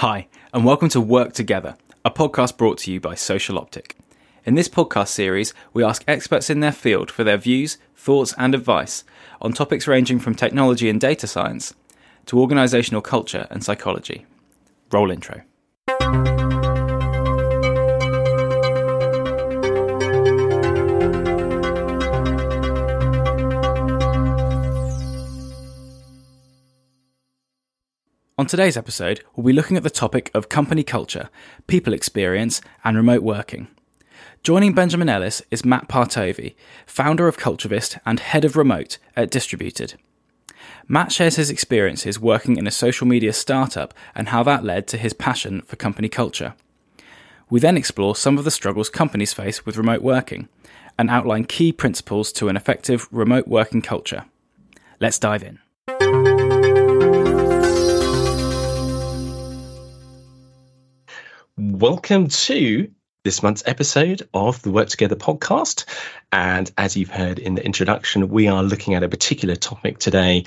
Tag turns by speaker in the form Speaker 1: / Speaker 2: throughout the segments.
Speaker 1: Hi, and welcome to Work Together, a podcast brought to you by Social Optic. In this podcast series, we ask experts in their field for their views, thoughts, and advice on topics ranging from technology and data science to organisational culture and psychology. Roll intro. On today's episode, we'll be looking at the topic of company culture, people experience, and remote working. Joining Benjamin Ellis is Matt Partovi, founder of Culturevist and head of remote at Distributed. Matt shares his experiences working in a social media startup and how that led to his passion for company culture. We then explore some of the struggles companies face with remote working and outline key principles to an effective remote working culture. Let's dive in.
Speaker 2: Welcome to this month's episode of the Work Together podcast. And as you've heard in the introduction, we are looking at a particular topic today,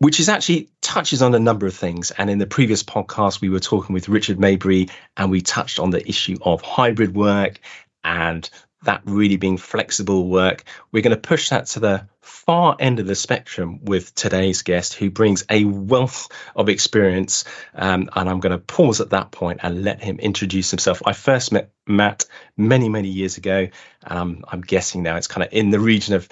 Speaker 2: which is actually touches on a number of things. And in the previous podcast, we were talking with Richard Mabry and we touched on the issue of hybrid work and that really being flexible work. We're going to push that to the far end of the spectrum with today's guest, who brings a wealth of experience. Um, and I'm going to pause at that point and let him introduce himself. I first met Matt many, many years ago. Um, I'm guessing now it's kind of in the region of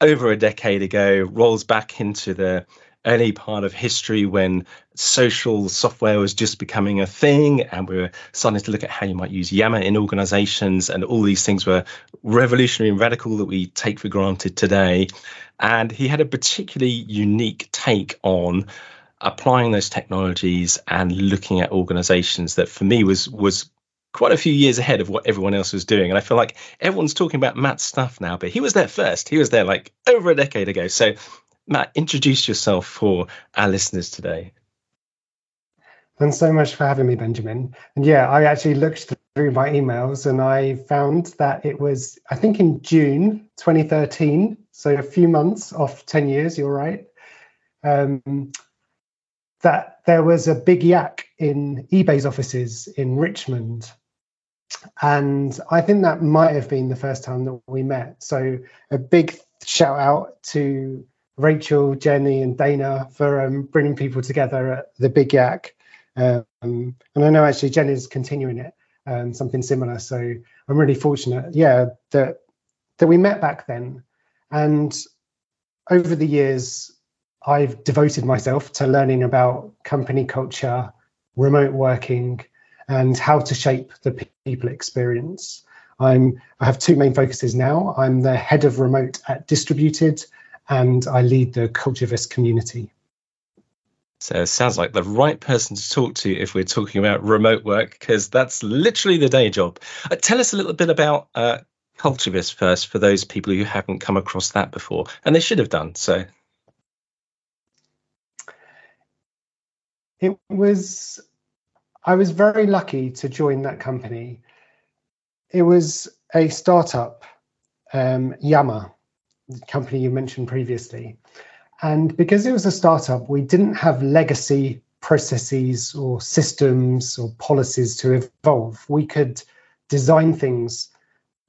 Speaker 2: over a decade ago, rolls back into the early part of history when social software was just becoming a thing and we were starting to look at how you might use Yammer in organizations and all these things were revolutionary and radical that we take for granted today. And he had a particularly unique take on applying those technologies and looking at organizations that for me was was quite a few years ahead of what everyone else was doing. And I feel like everyone's talking about Matt's stuff now, but he was there first. He was there like over a decade ago. So Matt, introduce yourself for our listeners today.
Speaker 3: Thanks so much for having me, Benjamin. And yeah, I actually looked through my emails and I found that it was, I think, in June 2013, so a few months off 10 years, you're right, um, that there was a big yak in eBay's offices in Richmond. And I think that might have been the first time that we met. So a big shout out to Rachel, Jenny, and Dana for um, bringing people together at the Big Yak. Um, and I know actually Jenny's continuing it, um, something similar. So I'm really fortunate, yeah, that that we met back then. And over the years, I've devoted myself to learning about company culture, remote working, and how to shape the people experience. I'm I have two main focuses now. I'm the head of remote at Distributed, and I lead the Culturevist community.
Speaker 2: So it sounds like the right person to talk to if we're talking about remote work, because that's literally the day job. Uh, tell us a little bit about uh, first, for those people who haven't come across that before, and they should have done so.
Speaker 3: It was, I was very lucky to join that company. It was a startup, um, Yammer, company you mentioned previously. And because it was a startup, we didn't have legacy processes or systems or policies to evolve. We could design things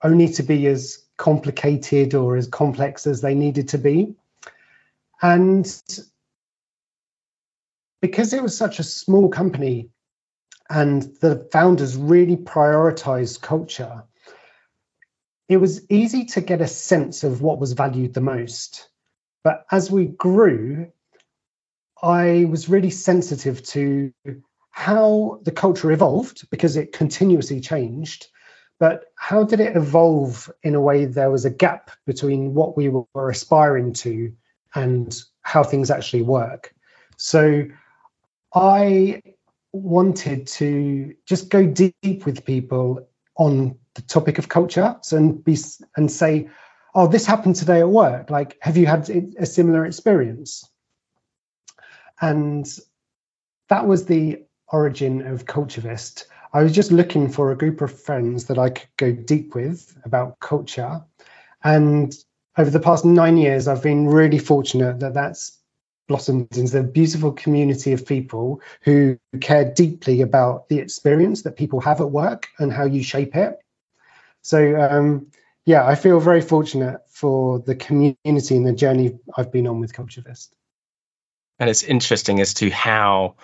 Speaker 3: only to be as complicated or as complex as they needed to be. And because it was such a small company and the founders really prioritized culture, it was easy to get a sense of what was valued the most. But as we grew, I was really sensitive to how the culture evolved because it continuously changed. But how did it evolve in a way there was a gap between what we were aspiring to and how things actually work? So I wanted to just go deep with people on the topic of culture and be and say oh this happened today at work. Like have you had a similar experience? And that was the origin of culturevist i was just looking for a group of friends that i could go deep with about culture. And over the past nine years i've been really fortunate that that's blossomed into a beautiful community of people who care deeply about the experience that people have at work and how you shape it. So, um, yeah, I feel very fortunate for the community and the journey I've been on with Culturevist.
Speaker 2: And it's interesting as to how,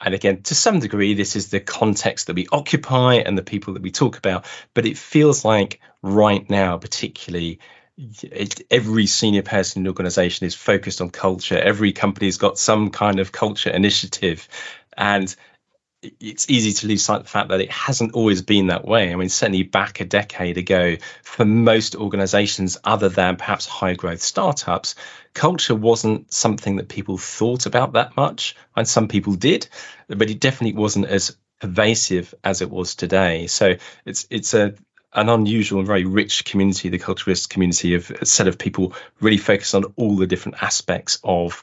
Speaker 2: and again, to some degree, this is the context that we occupy and the people that we talk about. But it feels like right now, particularly, it, every senior person in the organization is focused on culture. Every company's got some kind of culture initiative. And it's easy to lose sight of the fact that it hasn't always been that way. I mean, certainly back a decade ago, for most organizations, other than perhaps high growth startups, culture wasn't something that people thought about that much. And some people did, but it definitely wasn't as pervasive as it was today. So it's it's a an unusual and very rich community, the Culturevist community of a set of people really focused on all the different aspects of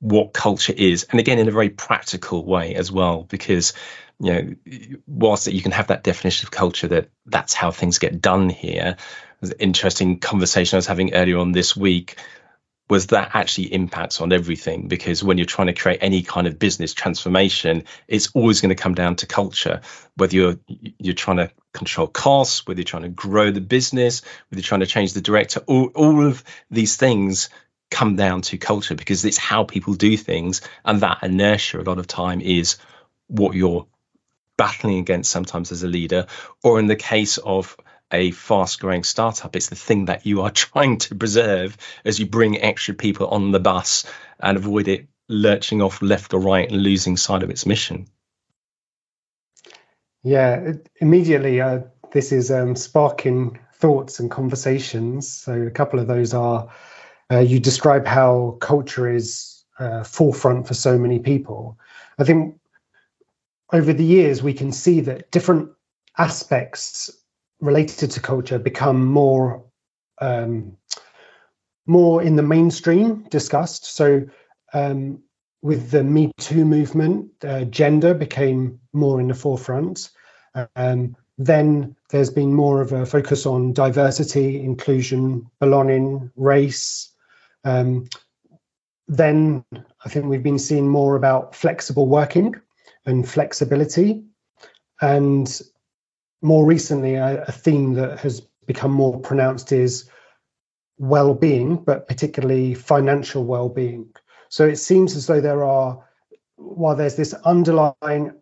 Speaker 2: what culture is and again in a very practical way as well because you know whilst that you can have that definition of culture that that's how things get done here an interesting conversation i was having earlier on this week was that actually impacts on everything because when you're trying to create any kind of business transformation it's always going to come down to culture. Whether you're you're trying to control costs whether you're trying to grow the business whether you're trying to change the director all, all of these things come down to culture because it's how people do things and that inertia a lot of time is what you're battling against sometimes as a leader or in the case of a fast growing startup it's the thing that you are trying to preserve as you bring extra people on the bus and avoid it lurching off left or right and losing sight of its mission.
Speaker 3: Yeah immediately uh, this is um, sparking thoughts and conversations. So a couple of those are uh, you describe how culture is uh, forefront for so many people. I think over the years we can see that different aspects related to culture become more um, more in the mainstream discussed. So um, with the Me Too movement, uh, gender became more in the forefront. Um, then there's been more of a focus on diversity, inclusion, belonging, race, um, then I think we've been seeing more about flexible working and flexibility. And more recently, a, a theme that has become more pronounced is well being, but particularly financial well being. So it seems as though there are, while there's this underlying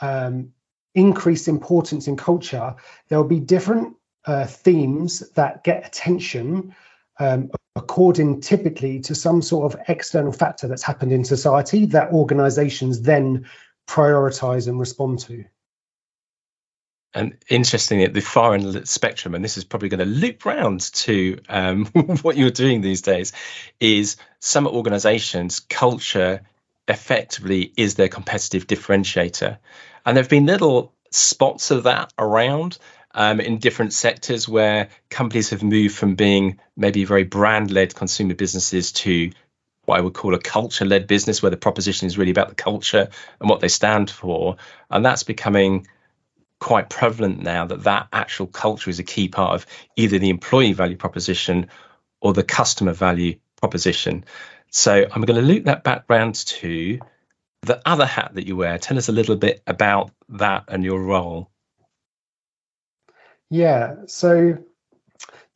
Speaker 3: um, increased importance in culture, there will be different uh, themes that get attention um, according typically to some sort of external factor that's happened in society that organizations then prioritize and respond to.
Speaker 2: And interestingly, at the far end of the spectrum, and this is probably going to loop round to um, what you're doing these days, is some organizations' culture effectively is their competitive differentiator. And there have been little spots of that around um, in different sectors where companies have moved from being maybe very brand led consumer businesses to what I would call a culture led business where the proposition is really about the culture and what they stand for. And that's becoming quite prevalent now that that actual culture is a key part of either the employee value proposition or the customer value proposition. So I'm going to loop that back round to the other hat that you wear. Tell us a little bit about that and your role.
Speaker 3: Yeah, so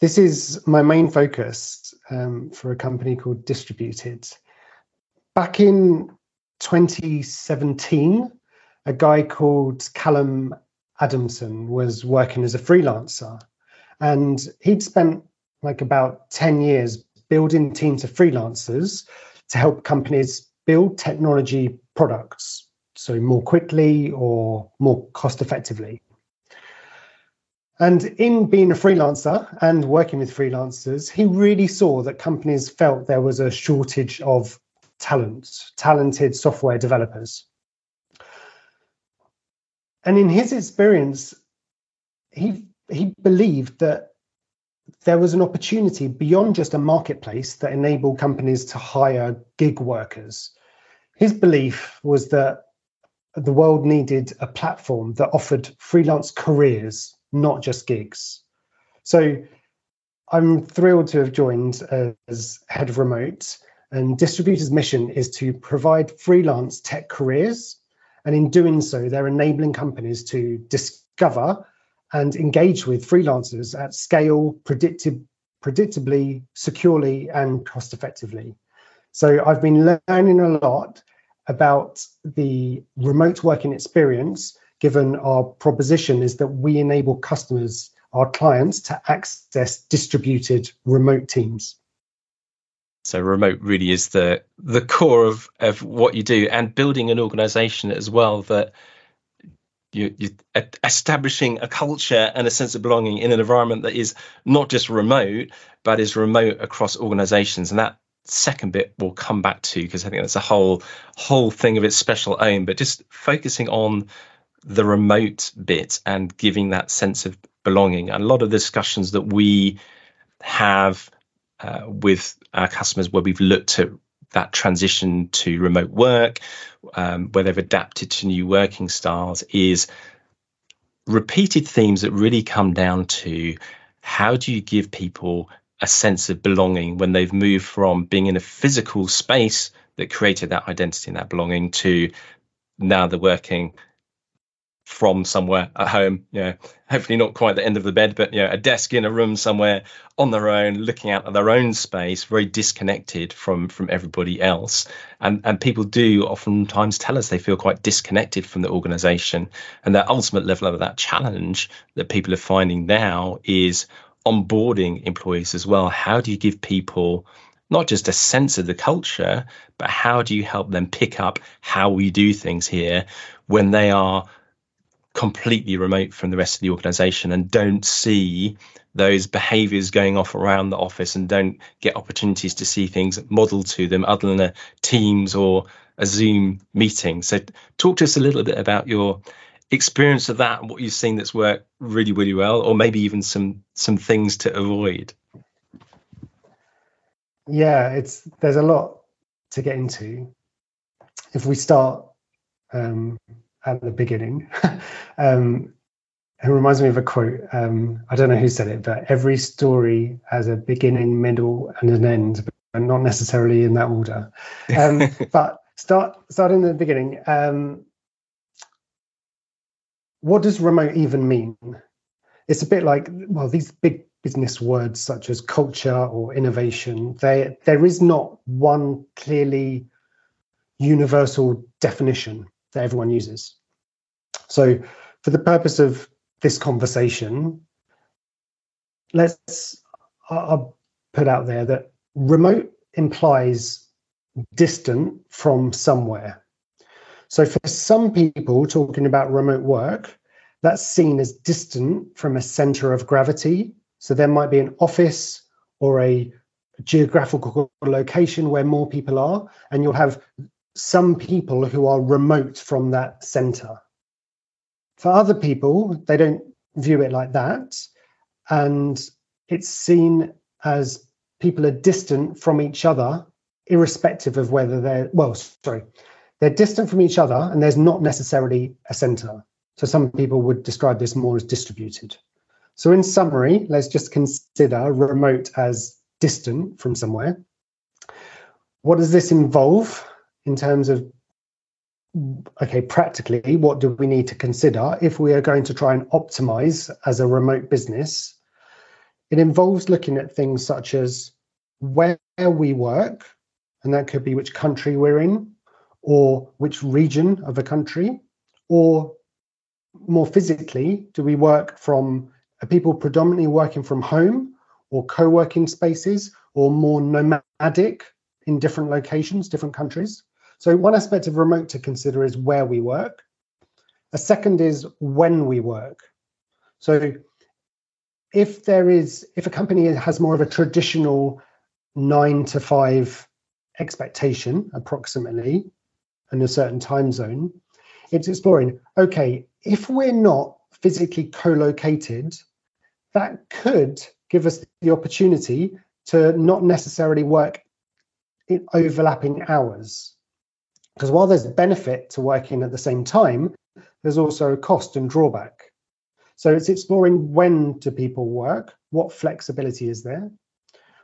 Speaker 3: this is my main focus um, for a company called Distributed. Back in 2017, a guy called Callum Adamson was working as a freelancer, and he'd spent like about 10 years building teams of freelancers to help companies build technology products so more quickly or more cost effectively and in being a freelancer and working with freelancers, he really saw that companies felt there was a shortage of talent, talented software developers. And in his experience, he he believed that there was an opportunity beyond just a marketplace that enabled companies to hire gig workers. His belief was that the world needed a platform that offered freelance careers not just gigs. So I'm thrilled to have joined as head of remote. And Distributed's mission is to provide freelance tech careers. And in doing so, they're enabling companies to discover and engage with freelancers at scale, predictably, securely, and cost effectively. So I've been learning a lot about the remote working experience, given our proposition is that we enable customers, our clients, to access distributed remote teams.
Speaker 2: So remote really is the the core of of what you do, and building an organisation as well that you, you establishing a culture and a sense of belonging in an environment that is not just remote, but is remote across organisations, and that second bit we'll come back to because I think that's a whole whole thing of its special own. But just focusing on the remote bit and giving that sense of belonging. A lot of the discussions that we have uh, with our customers where we've looked at that transition to remote work, um, where they've adapted to new working styles, is repeated themes that really come down to how do you give people a sense of belonging when they've moved from being in a physical space that created that identity and that belonging to now they're working from somewhere at home, you know, hopefully not quite the end of the bed, but you know, a desk in a room somewhere on their own, looking out at their own space, very disconnected from from everybody else. And and people do oftentimes tell us they feel quite disconnected from the organization. And that ultimate level of that challenge that people are finding now is onboarding employees as well. How do you give people not just a sense of the culture, but how do you help them pick up how we do things here when they are completely remote from the rest of the organization and don't see those behaviors going off around the office and don't get opportunities to see things modeled to them other than a Teams or a Zoom meeting. So, talk to us a little bit about your experience of that and what you've seen that's worked really, really well, or maybe even some some things to avoid.
Speaker 3: Yeah, it's there's a lot to get into. If we start um, at the beginning. um, it reminds me of a quote. Um, I don't know who said it, but every story has a beginning, middle, and an end, but not necessarily in that order. Um, but start starting at the beginning. Um, what does remote even mean? It's a bit like well, these big business words such as culture or innovation. They, there is not one clearly universal definition that everyone uses. So, for the purpose of this conversation, let's I'll put out there that remote implies distant from somewhere. So, for some people talking about remote work, that's seen as distant from a center of gravity. So, there might be an office or a geographical location where more people are, and you'll have some people who are remote from that center. For other people, they don't view it like that. And it's seen as people are distant from each other, irrespective of whether they're, well, sorry, they're distant from each other and there's not necessarily a center. So some people would describe this more as distributed. So, in summary, let's just consider remote as distant from somewhere. What does this involve? In terms of okay practically what do we need to consider if we are going to try and optimize as a remote business? It involves looking at things such as where we work and that could be which country we're in or which region of a country or more physically do we work from are people predominantly working from home or co-working spaces or more nomadic in different locations different countries so one aspect of remote to consider is where we work. A second is when we work. So if there is, if a company has more of a traditional nine to five expectation, approximately, in a certain time zone, it's exploring, okay, if we're not physically co-located, that could give us the opportunity to not necessarily work in overlapping hours. Because while there's benefit to working at the same time, there's also cost and drawback. So it's exploring when do people work, what flexibility is there,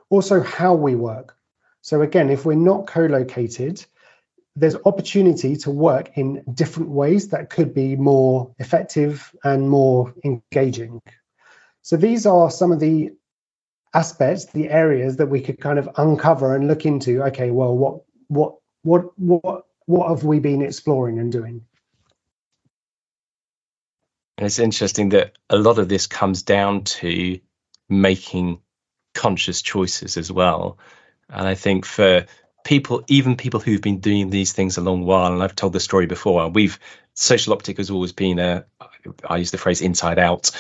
Speaker 3: also how we work. So again, if we're not co-located, there's opportunity to work in different ways that could be more effective and more engaging. So these are some of the aspects, the areas that we could kind of uncover and look into. Okay, well, what what what what what have we been exploring and doing?
Speaker 2: It's interesting that a lot of this comes down to making conscious choices as well. And I think for people, even people who've been doing these things a long while, and I've told the story before, we've social optic has always been a, I use the phrase inside out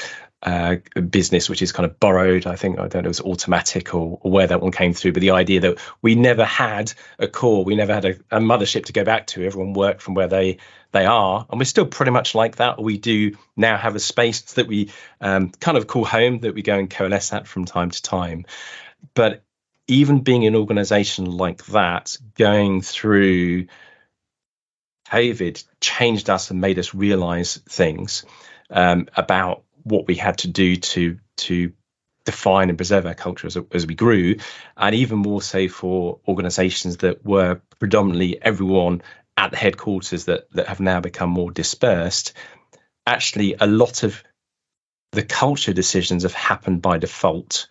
Speaker 2: uh, business, which is kind of borrowed. I think I don't know, it was Automattic or, or, where that one came through, but the idea that we never had a core, we never had a, a, mothership to go back to. Everyone worked from where they they are, and we're still pretty much like that. We do now have a space that we um, kind of call home that we go and coalesce at from time to time. But even being an organization like that, going through COVID changed us and made us realize things um, about what we had to do to to define and preserve our culture as, as we grew, and even more so for organisations that were predominantly everyone at the headquarters that that have now become more dispersed. Actually, a lot of the culture decisions have happened by default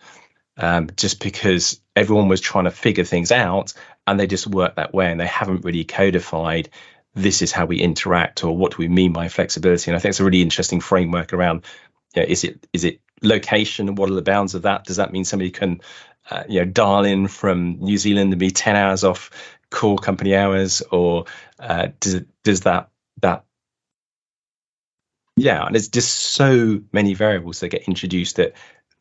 Speaker 2: um, just because everyone was trying to figure things out and they just work that way and they haven't really codified this is how we interact or what do we mean by flexibility and i think it's a really interesting framework around you know, is it is it location what are the bounds of that? Does that mean somebody can uh, you know dial in from new zealand and be 10 hours off core company hours or uh, does, does that that? Yeah and there's just so many variables that get introduced that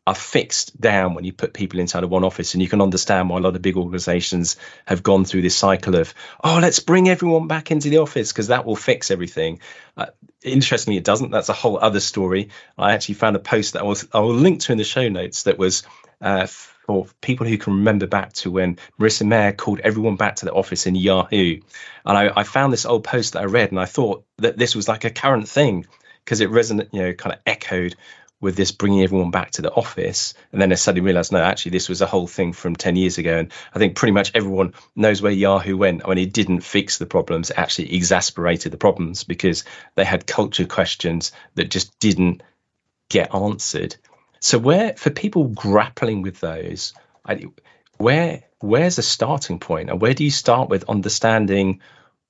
Speaker 2: are fixed down when you put people inside of one office. And you can understand why a lot of big organizations have gone through this cycle of oh let's bring everyone back into the office because that will fix everything. Uh, interestingly it doesn't. That's a whole other story. I actually found a post that i will, I will link to in the show notes that was uh, for people who can remember back to when Marissa Mayer called everyone back to the office in Yahoo. And I, I found this old post that I read and I thought that this was like a current thing because it resonated, you know, kind of echoed with this bringing everyone back to the office. And then I suddenly realized, no, actually, this was a whole thing from 10 years ago. And I think pretty much everyone knows where Yahoo went. When it didn't fix the problems, it actually exasperated the problems because they had culture questions that just didn't get answered. So, where for people grappling with those, I, where where's a starting point, and where do you start with understanding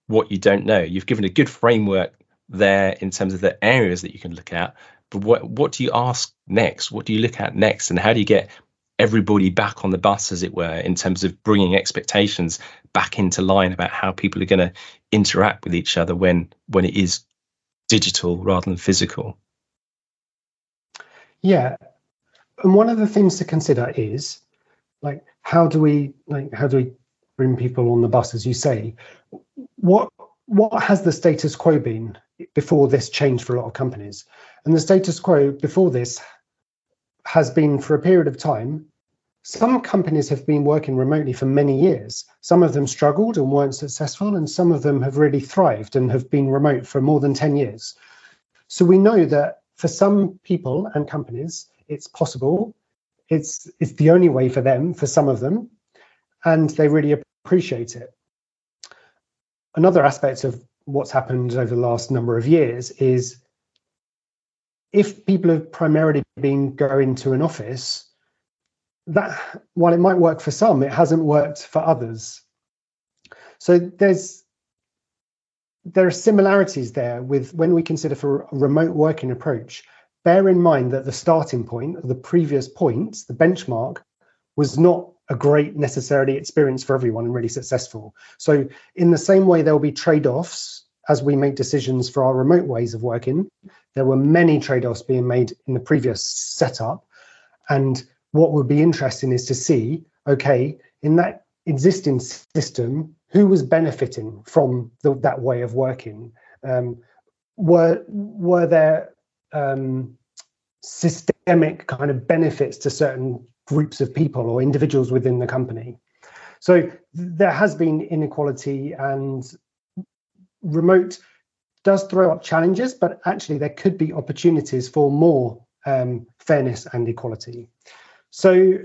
Speaker 2: what you don't know? You've given a good framework there in terms of the areas that you can look at, but what what do you ask next? What do you look at next, and how do you get everybody back on the bus, as it were, in terms of bringing expectations back into line about how people are going to interact with each other when when it is digital rather than physical?
Speaker 3: Yeah, and one of the things to consider is like how do we like how do we bring people on the bus, as you say? What what has the status quo been before this change for a lot of companies? And the status quo before this has been for a period of time. Some companies have been working remotely for many years. Some of them struggled and weren't successful, and some of them have really thrived and have been remote for more than 10 years. So we know that for some people and companies, it's possible. It's, it's the only way for them, for some of them, and they really appreciate it. Another aspect of what's happened over the last number of years is if people have primarily been going to an office, that while it might work for some, it hasn't worked for others. So there's there are similarities there with when we consider for a remote working approach. Bear in mind that the starting point, the previous point, the benchmark, was not a great necessarily experience for everyone and really successful. So in the same way, there will be trade-offs as we make decisions for our remote ways of working, there were many trade offs being made in the previous setup. And what would be interesting is to see okay, in that existing system, who was benefiting from the, that way of working? Um, were, were there um, systemic kind of benefits to certain groups of people or individuals within the company? So there has been inequality and remote does throw up challenges, but actually there could be opportunities for more um, fairness and equality. So,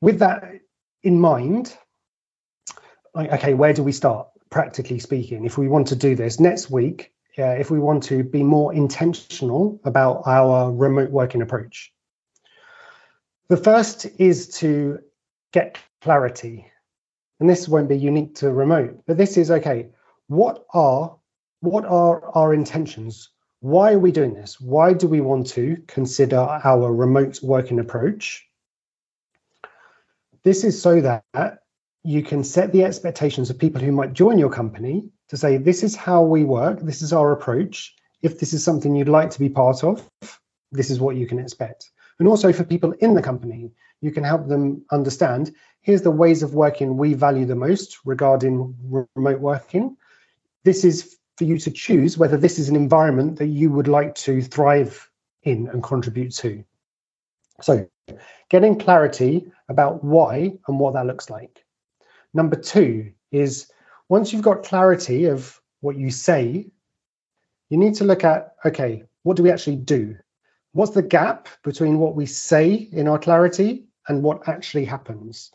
Speaker 3: with that in mind, okay, where do we start? Practically speaking, if we want to do this next week, uh, if we want to be more intentional about our remote working approach, the first is to get clarity. And this won't be unique to remote, but this is okay. What are what are our intentions? Why are we doing this? Why do we want to consider our remote working approach? This is so that you can set the expectations of people who might join your company to say, this is how we work, this is our approach. If this is something you'd like to be part of, this is what you can expect. And also for people in the company, you can help them understand here's the ways of working we value the most regarding remote working. This is for you to choose whether this is an environment that you would like to thrive in and contribute to. So, getting clarity about why and what that looks like. Number two is once you've got clarity of what you say, you need to look at okay, what do we actually do? What's the gap between what we say in our clarity and what actually happens?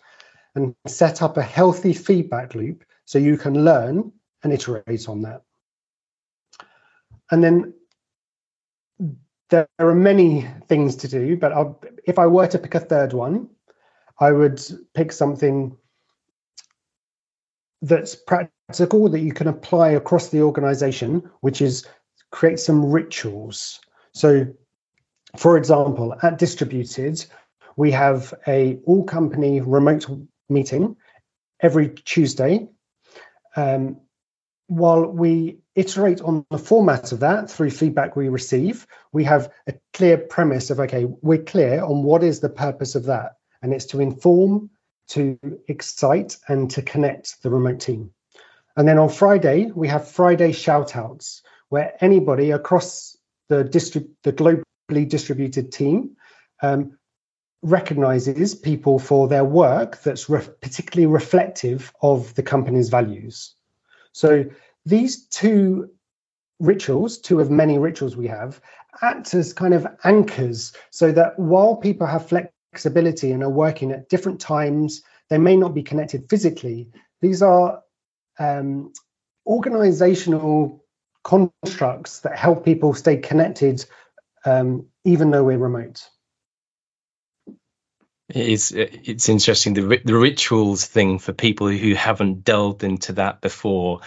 Speaker 3: And set up a healthy feedback loop so you can learn and iterate on that. And then there are many things to do, but I'll, if I were to pick a third one, I would pick something that's practical that you can apply across the organization, which is create some rituals. So, for example, at Distributed, we have a all company remote meeting every Tuesday. Um, while we iterate on the format of that through feedback we receive, we have a clear premise of okay, we're clear on what is the purpose of that, and it's to inform, to excite, and to connect the remote team. And then on Friday, we have Friday shoutouts where anybody across the distrib- the globally distributed team um, recognizes people for their work that's re- particularly reflective of the company's values. So these two rituals, two of many rituals we have, act as kind of anchors so that while people have flexibility and are working at different times, they may not be connected physically. These are um, organizational constructs that help people stay connected um, even though we're remote.
Speaker 2: It's it's interesting the the rituals thing for people who haven't delved into that before.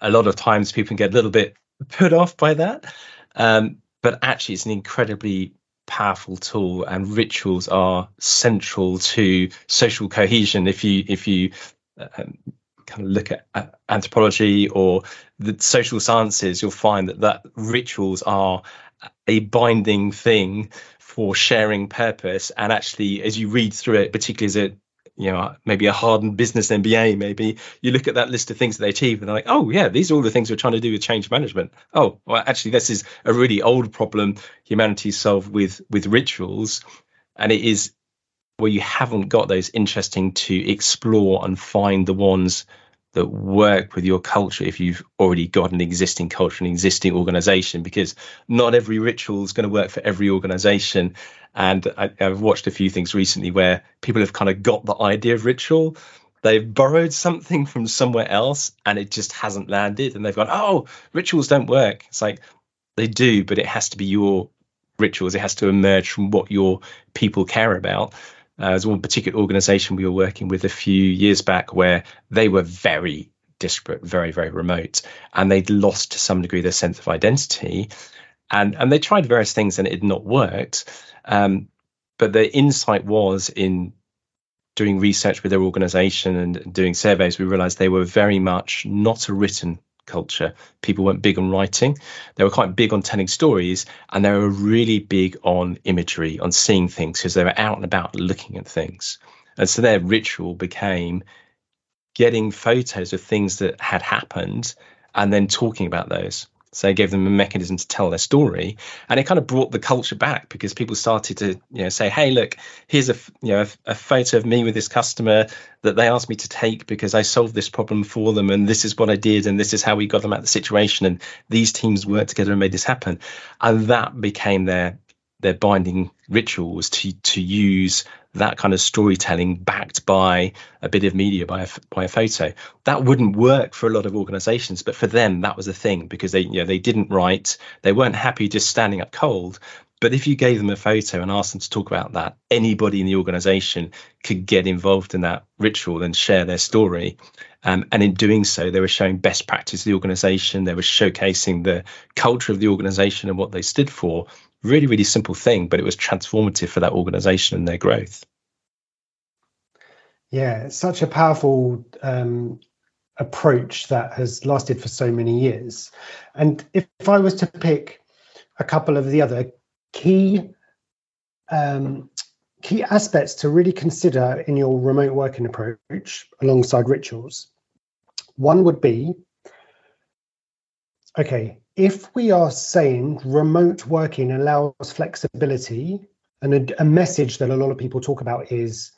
Speaker 2: A lot of times people get a little bit put off by that, um, but actually it's an incredibly powerful tool, and rituals are central to social cohesion. If you if you um, kind of look at uh, anthropology or the social sciences, you'll find that that rituals are a binding thing for sharing purpose. And actually, as you read through it, particularly as a you know maybe a hardened business MBA, maybe you look at that list of things that they achieve and they're like, oh yeah, these are all the things we're trying to do with change management. Oh, well, actually, this is a really old problem humanity solved with with rituals, and it is where you haven't got those interesting to explore and find the ones that work with your culture if you've already got an existing culture, an existing organization, because not every ritual is going to work for every organization. And I, have watched a few things recently where people have kind of got the idea of ritual. They've borrowed something from somewhere else and it just hasn't landed. And they've gone, oh, rituals don't work. It's like they do, but it has to be your rituals. It has to emerge from what your people care about. Uh, there's one particular organization we were working with a few years back where they were very disparate, very, very remote, and they'd lost to some degree their sense of identity. And, and they tried various things and it had not worked. Um, but the insight was in doing research with their organization and doing surveys, we realized they were very much not a written culture. People weren't big on writing. They were quite big on telling stories, and they were really big on imagery, on seeing things, because they were out and about looking at things. And so their ritual became getting photos of things that had happened and then talking about those. So it gave them a mechanism to tell their story, and it kind of brought the culture back because people started to, you know, say, "Hey, look, here's a, you know, a, a, photo of me with this customer that they asked me to take because I solved this problem for them, and this is what I did, and this is how we got them out of the situation, and these teams worked together and made this happen," and that became their their binding rituals to to use that kind of storytelling backed by a bit of media by a, by a photo. That wouldn't work for a lot of organizations but for them that was a thing because they you know they didn't write they weren't happy just standing up cold. But if you gave them a photo and asked them to talk about that anybody in the organization could get involved in that ritual and share their story. Um, and in doing so they were showing best practice of the organization. They were showcasing the culture of the organization and what they stood for really, really simple thing, but it was transformative for that organization and their growth.
Speaker 3: Yeah, such a powerful um, approach that has lasted for so many years. And if, if I was to pick a couple of the other key um, key aspects to really consider in your remote working approach alongside rituals, one would be okay, if we are saying remote working allows flexibility, and a, a, message that a lot of people talk about is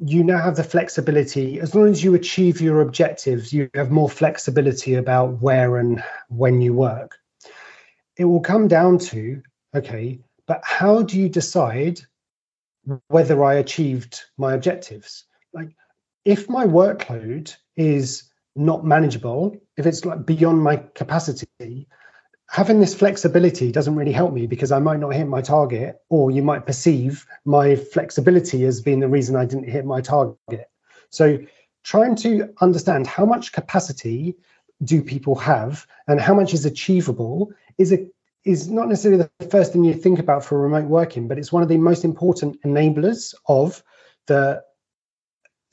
Speaker 3: you now have the flexibility as long as you achieve your objectives you have more flexibility about where and when you work. It will come down to okay but how do you decide whether i achieved my objectives? Like if my workload is not manageable, if it's like beyond my capacity, having this flexibility doesn't really help me because I might not hit my target, or you might perceive my flexibility as being the reason I didn't hit my target. So, trying to understand how much capacity do people have and how much is achievable is a is not necessarily the first thing you think about for remote working, but it's one of the most important enablers of the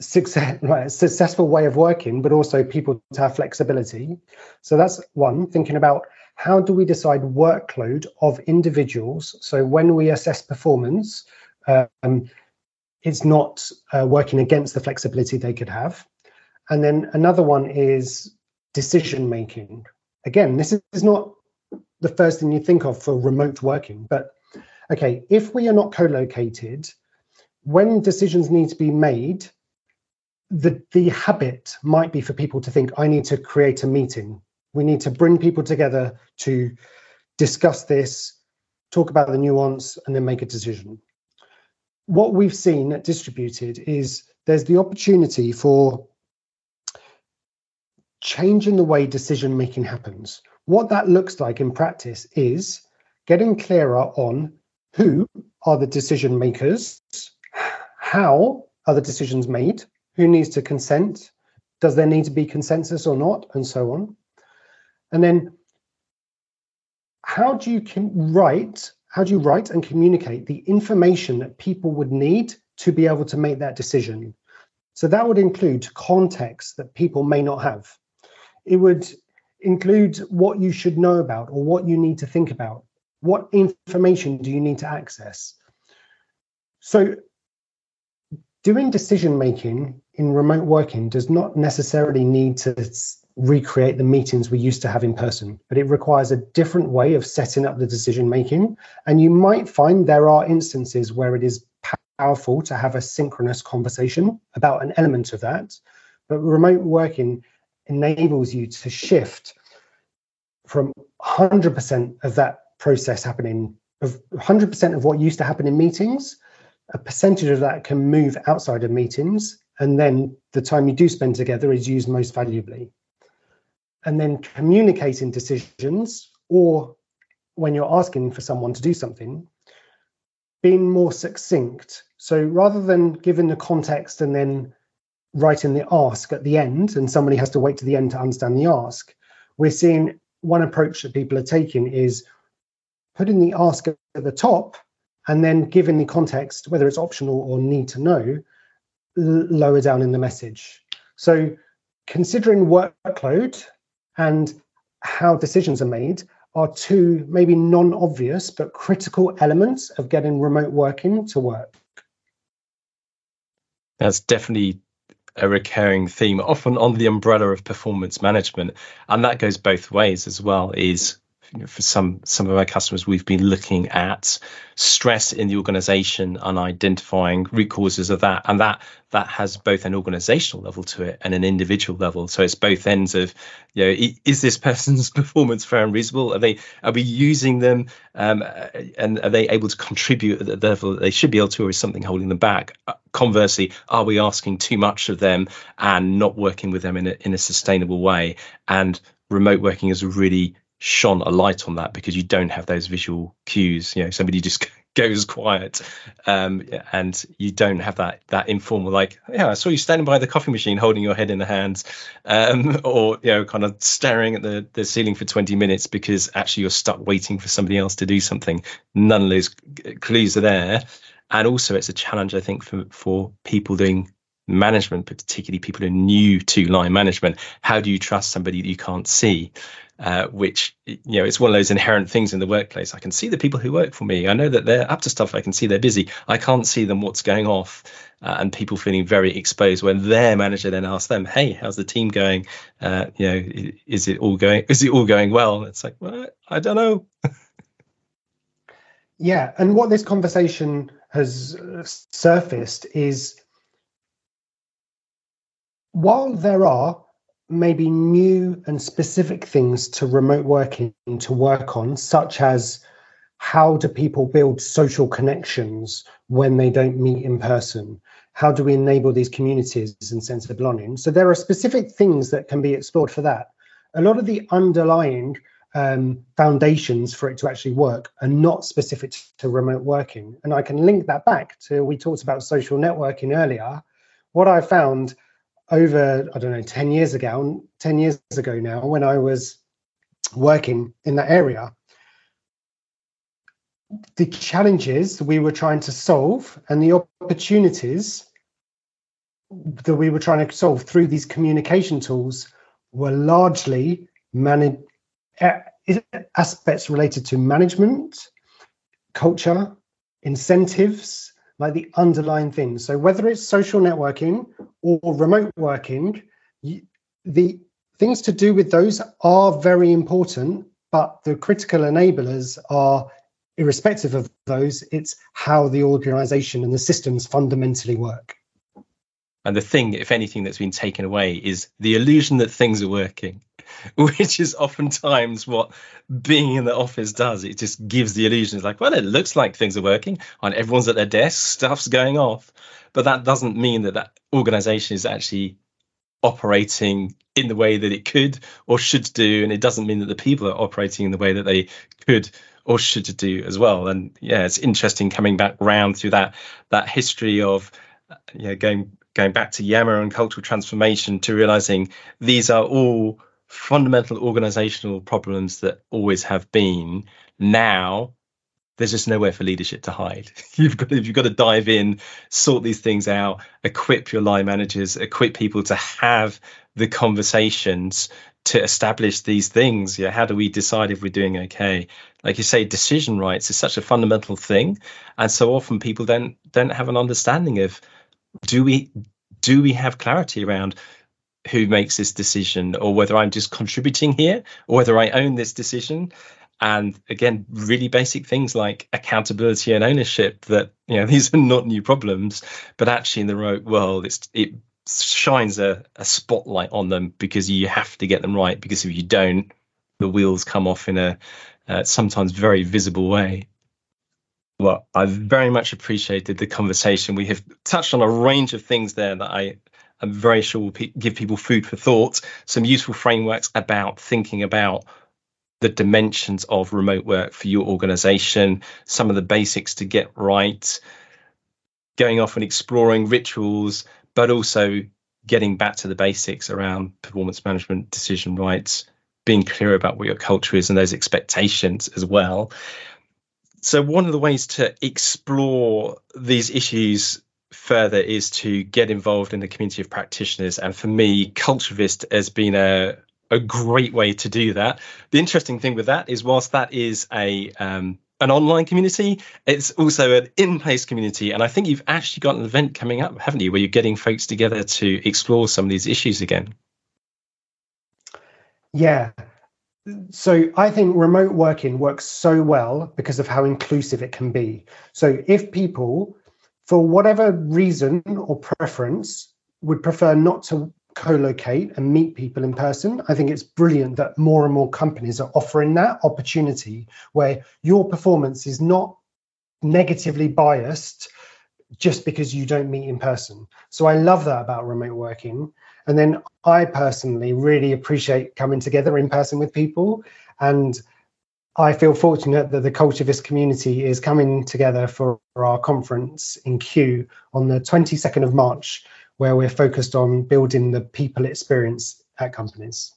Speaker 3: success, right, successful way of working, but also people to have flexibility. So that's one, thinking about how do we decide workload of individuals? So when we assess performance, um, it's not uh, working against the flexibility they could have. And then another one is decision making. Again, this is not the first thing you think of for remote working, but okay, if we are not co located, when decisions need to be made, the the habit might be for people to think I need to create a meeting. We need to bring people together to discuss this, talk about the nuance, and then make a decision. What we've seen at Distributed is there's the opportunity for changing the way decision making happens. What that looks like in practice is getting clearer on who are the decision makers, how are the decisions made, who needs to consent? Does there need to be consensus or not? And so on. And then how do you write how do you write and communicate the information that people would need to be able to make that decision so that would include context that people may not have it would include what you should know about or what you need to think about what information do you need to access so doing decision making in remote working does not necessarily need to recreate the meetings we used to have in person, but it requires a different way of setting up the decision making. And you might find there are instances where it is powerful to have a synchronous conversation about an element of that. But remote working enables you to shift from 100% of that process happening, of 100% of what used to happen in meetings a percentage of that can move outside of meetings, and then the time you do spend together is used most valuably. And then communicating decisions, or when you're asking for someone to do something, being more succinct. So rather than giving the context and then writing the ask at the end, and somebody has to wait to the end to understand the ask, we're seeing one approach that people are taking is putting the ask at the top and then given the context, whether it's optional or need to know, lower down in the message. So considering workload and how decisions are made are two maybe non-obvious but critical elements of getting remote working to work.
Speaker 2: That's definitely a recurring theme, often on the umbrella of performance management. And that goes both ways as well, is for some some of our customers, we've been looking at stress in the organization and identifying root causes of that, and that that has both an organizational level to it and an individual level. So it's both ends of, you know, is this person's performance fair and reasonable? Are they are we using them, um, and are they able to contribute at the level that they should be able to, or is something holding them back? Uh, conversely, are we asking too much of them and not working with them in a in a sustainable way? And remote working is really shone a light on that because you don't have those visual cues. You know, somebody just goes quiet, um, and you don't have that that informal like, yeah, I saw you standing by the coffee machine holding your head in the hands, um, or you know, kind of staring at the the ceiling for twenty minutes because actually you're stuck waiting for somebody else to do something. None of those clues are there, and also it's a challenge I think for for people doing management, particularly people who are new to line management. How do you trust somebody that you can't see? Uh, which you know it's one of those inherent things in the workplace. I can see the people who work for me. I know that they're up to stuff. I can see they're busy. I can't see them what's going off, uh, and people feeling very exposed when their manager then asks them, "Hey, how's the team going? Uh, you know, is it all going? Is it all going well?" It's like, well, I don't know.
Speaker 3: yeah, and what this conversation has surfaced is while there are maybe new and specific things to remote working to work on, such as how do people build social connections when they don't meet in person? How do we enable these communities and sense of belonging? So there are specific things that can be explored for that. A lot of the underlying um, foundations for it to actually work are not specific to remote working. And I can link that back to we talked about social networking earlier. What I found over I don't know 10 years ago 10 years ago now when I was working in that area the challenges we were trying to solve and the opportunities that we were trying to solve through these communication tools were largely managed eh, aspects related to management culture incentives like the underlying things. So whether it's social networking or remote working, the things to do with those are very important, but the critical enablers are irrespective of those, it's how the organization and the systems fundamentally work.
Speaker 2: And the thing, if anything, that's been taken away is the illusion that things are working. which is oftentimes what being in the office does. It just gives the illusion. It's like, well, it looks like things are working, and everyone's at their desk, stuff's going off, but that doesn't mean that that organization is actually operating in the way that it could or should do, and it doesn't mean that the people are operating in the way that they could or should do as well. And yeah, it's interesting coming back round through that that history of uh, you know going going back to Yammer and cultural transformation to realizing these are all fundamental organizational problems that always have been now there's just nowhere for leadership to hide. You've got you've got to dive in, sort these things out, equip your line managers, equip people to have the conversations to establish these things. Yeah, how do we decide if we're doing okay? Like you say, decision rights is such a fundamental thing, and so often people don't don't have an understanding of do we do we have clarity around who makes this decision or whether I'm just contributing here or whether I own this decision. And again, really basic things like accountability and ownership that, you know, these are not new problems, but actually in the remote world, it's, it shines a, a spotlight on them because you have to get them right. Because if you don't, the wheels come off in a uh, sometimes very visible way. Well, I've very much appreciated the conversation. We have touched on a range of things there that I I'm very sure will pe- give people food for thought, some useful frameworks about thinking about the dimensions of remote work for your organization, some of the basics to get right, going off and exploring rituals, but also getting back to the basics around performance management, decision rights, being clear about what your culture is and those expectations as well. So, one of the ways to explore these issues further is to get involved in the community of practitioners. And for me, Culturevist has been a, a great way to do that. The interesting thing with that is, whilst that is a um, an online community, it's also an in-place community. And I think you've actually got an event coming up, haven't you, where you're getting folks together to explore some of these issues again.
Speaker 3: Yeah. So I think remote working works so well because of how inclusive it can be. So if people, for whatever reason or preference, would prefer not to co-locate and meet people in person, I think it's brilliant that more and more companies are offering that opportunity where your performance is not negatively biased just because you don't meet in person. So I love that about remote working. And then I personally really appreciate coming together in person with people. And I feel fortunate that the Culturevist community is coming together for our conference in Q on the 22nd of March, where we're focused on building the people experience at companies.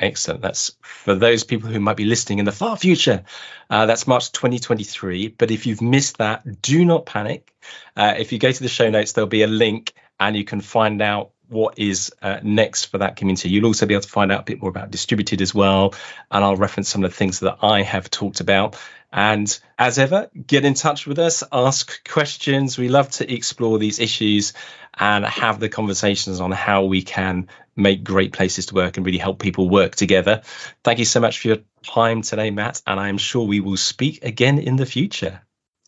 Speaker 2: Excellent. That's for those people who might be listening in the far future. Uh, that's March 2023. But if you've missed that, do not panic. Uh, if you go to the show notes, there'll be a link and you can find out what is uh, next for that community. You'll also be able to find out a bit more about distributed as well. And I'll reference some of the things that I have talked about. And as ever, get in touch with us, ask questions. We love to explore these issues and have the conversations on how we can make great places to work and really help people work together. Thank you so much for your time today, Matt. And I'm sure we will speak again in the future.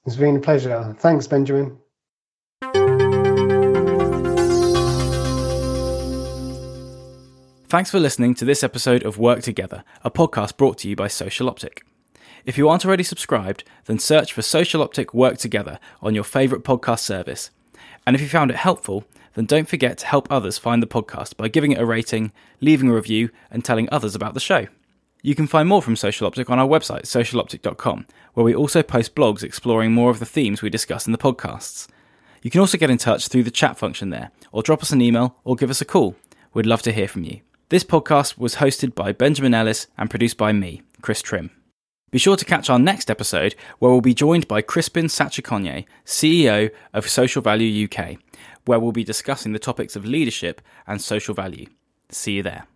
Speaker 3: It's been a pleasure. Thanks, Benjamin.
Speaker 1: Thanks for listening to this episode of Work Together, a podcast brought to you by Social Optic. If you aren't already subscribed, then search for Social Optic Work Together on your favourite podcast service. And if you found it helpful, then don't forget to help others find the podcast by giving it a rating, leaving a review, and telling others about the show. You can find more from Social Optic on our website, socialoptic.com, where we also post blogs exploring more of the themes we discuss in the podcasts. You can also get in touch through the chat function there, or drop us an email or give us a call. We'd love to hear from you. This podcast was hosted by Benjamin Ellis and produced by me, Chris Trim. Be sure to catch our next episode where we'll be joined by Crispin Sachikonyé, CEO of Social Value UK, where we'll be discussing the topics of leadership and social value. See you there.